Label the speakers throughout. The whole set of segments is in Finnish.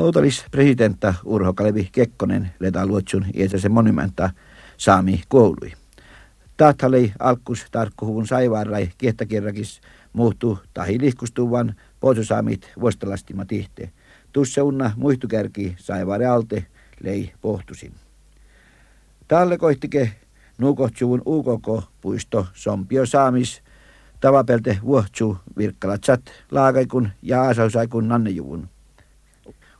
Speaker 1: Outalis presidentta Urho Kalevi Kekkonen leta luotsun iäsäsen monumenta saami koului. Tahtalei alkus tarkkuhuvun saivaarrai kiehtäkirrakis muuttuu tahi lihkustuvan poisosaamit vuostalastima tihte. Tussa unna muistukärki saivaare alte lei pohtusin. Talle koihtike nuukohtsuvun UKK-puisto sompio saamis tavapelte vuohtsu virkkalatsat laakaikun ja aasausaikun nannejuvun.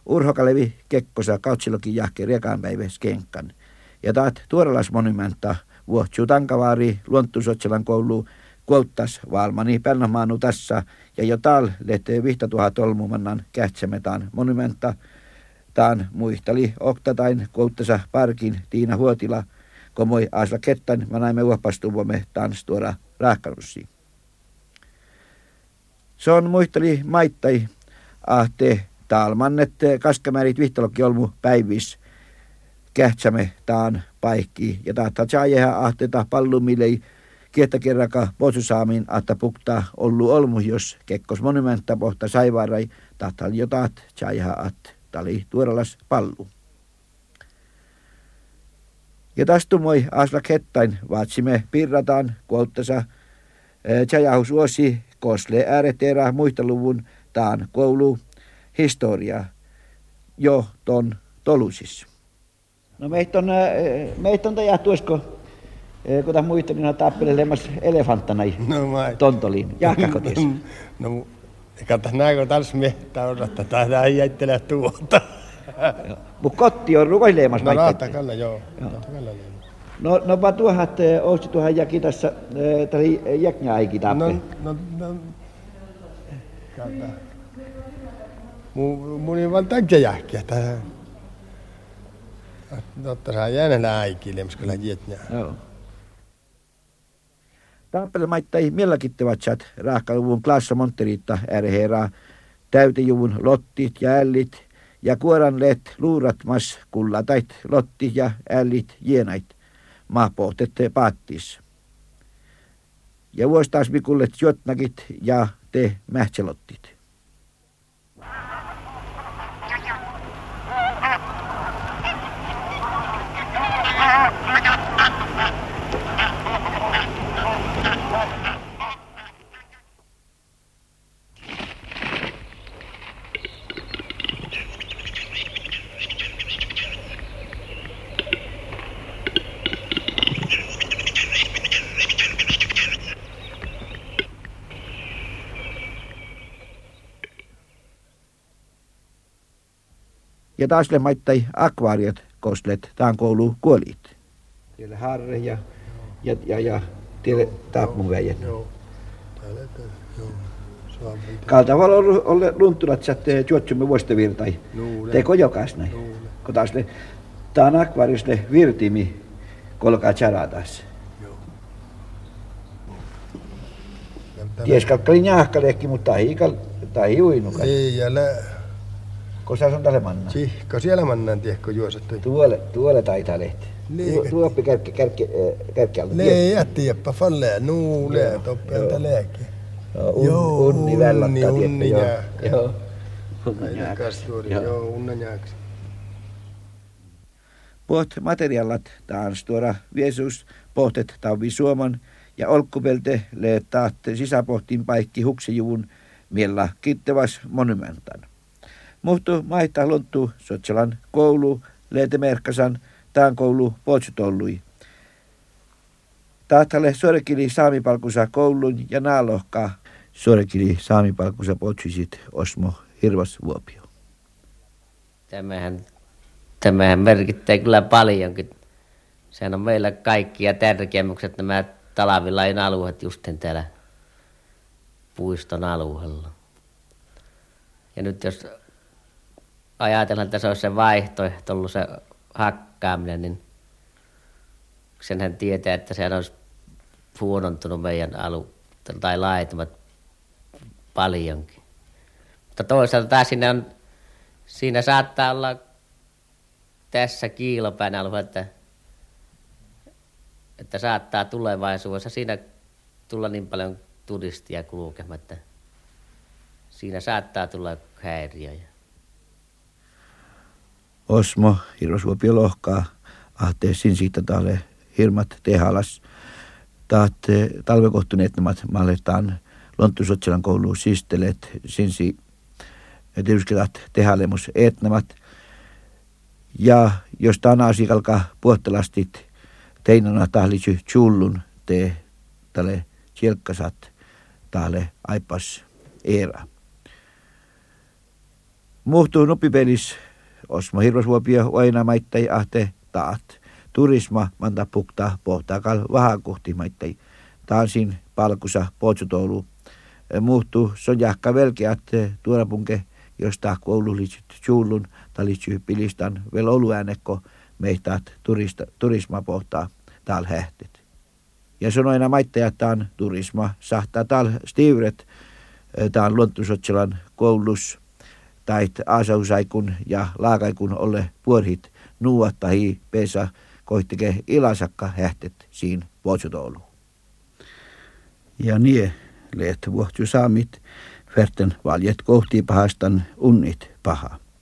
Speaker 1: Urho Kalevi Kekkosa kautsilokin jahke rekaanpäivä skenkkan. Ja taat monumenta vuohtsu tankavaari luonttusotselan koulu kuottas valmani pennamaanu tässä ja jo tal lehte vihta tuhat olmumannan kähtsämetään monumenta taan muistali oktatain kuottasa parkin Tiina Huotila komoi asla kettan mä näimme uopastuvomme taans tuoda rahkarussi. Se on muistali maittai ahte talmannet kaskamärit vihtalokki olmu päivis kähtsäme taan paikki ja tahtaa tjaajeha ahteta pallumilei Kiettäkerraka posusaamin atta pukta ollu olmu, jos kekkos monumenta pohta saivaarai tahtal jotat tjaajeha at tali tuoralas pallu. Ja tastumoi asla kettain vaatsimme pirrataan kuoltasa tjajahus vuosi kosle ääreterä muisteluvun taan koulu historia jo ton tolusissa. No meitä on, meitä on tajahtuisko, kun tämä muistan, niin tappelemassa elefanttana
Speaker 2: no,
Speaker 1: tontoliin, jahkakotis.
Speaker 2: No, no eikä tässä näkö taas miettää odottaa, tämä ei jäittele tuota.
Speaker 1: Mutta kotti on rukoileemassa
Speaker 2: No rahtakalla, joo. joo.
Speaker 1: No, no vaan tuohat, ootsi tuohan jäki tässä, täli jäknä aiki tappe.
Speaker 2: No, no, no. Kata. Mun, mun vaan takia jäkkiä tähän. Totta saa jäänellä aikille, missä kyllä jätnä.
Speaker 1: Joo. Tappele maittai mielläkittevat chat rahkaluvun klassa monteriitta ärheeraa täytejuvun lottit ja ällit ja kuoran let luurat mas kullatait lotti ja ällit jienait maapohtette paattis. Ja vuostaas mikullet jotnakit ja te mähtselottit. Ja taas le maittai akvaariot koslet taan koulu kuolit. Siellä harre ja, ja, ja, ja tielle joo. Kaltavalla on ollut luntulat sätte juotsumme vuostavirtai. Teko jokaisna. Kun taas le, taan akvaariosle virtimi kolkaa charatas. Ties kalkkali mutta ei, ei uinukaan.
Speaker 2: Ei, ja lä...
Speaker 1: Kun sä on tälle manna?
Speaker 2: Si, kun siellä mannaan tiekko juosattu.
Speaker 1: Tuolle, tuolle taitaa lehti. Niin. Tuoppi kärkki, kärkki, kärkki alta.
Speaker 2: Nee, jätti jeppa fallee, nuulee, toppeelta lääke.
Speaker 1: Joo, unni vällattaa,
Speaker 2: unni,
Speaker 1: joo.
Speaker 2: Joo. Joo, unnanjaaksi.
Speaker 1: Poht materiaalat taans tuoda viesus pohtet tauvi suoman ja olkkupelte le tahte sisäpohtin paikki huksijuvun miellä kittevas monumentan. Muhtu maita lonttu Sotsalan koulu, Leetemerkkasan, taan koulu Potsutollui. Tahtale Sorekili saamipalkusa koulun ja naalohka Sorekili saamipalkusa Potsuisit Osmo Hirvas Vuopio.
Speaker 3: Tämähän, tämähän merkittää kyllä paljonkin. Sehän on meillä kaikki ja tärkeimmykset nämä talavilain alueet just täällä puiston alueella. Ja nyt jos ajatellaan, että se olisi se vaihtoehto ollut se hakkaaminen, niin senhän tietää, että se olisi huonontunut meidän alu tai laitumat paljonkin. Mutta toisaalta taas siinä, on, siinä saattaa olla tässä kiilopäin alue, että, että saattaa tulevaisuudessa siinä tulla niin paljon turistia kulkemaan, että siinä saattaa tulla häiriöjä.
Speaker 1: Osmo, hirvasuopio lohkaa, ahte siitä talle hirmat tehalas. Taat talvekohtuneet nämä malletaan Lonttusotselan kouluun siistelet sinsi tietysti tehalemus etnamat. Ja jos tämä asiakalka puottelastit teinona tahlitsy chullun te tälle tjelkkasat tälle aipas era. Muhtuu nupipelis Osmo hirvasvuopio aina maittai ahte taat. Turisma manta pukta pohtakal vahakuhti maittai. Taansin palkusa potsutoulu. Muhtuu sonjahka velkeät tuorapunke josta koulullisit suullun talitsi pilistan vel oluäänekko turista, turisma pohtaa tal hähtet. Ja sanoina on turisma, sahtaa tal stivret, tämä on luontusotselan koulus, tai aasahusaikun ja laakaikun olle puorhit nuuatta hi pesa koittike ilasakka hähtet siinä vuosutoulu. Ja nie leet vuohtu saamit, verten valjet kohti pahastan unnit paha.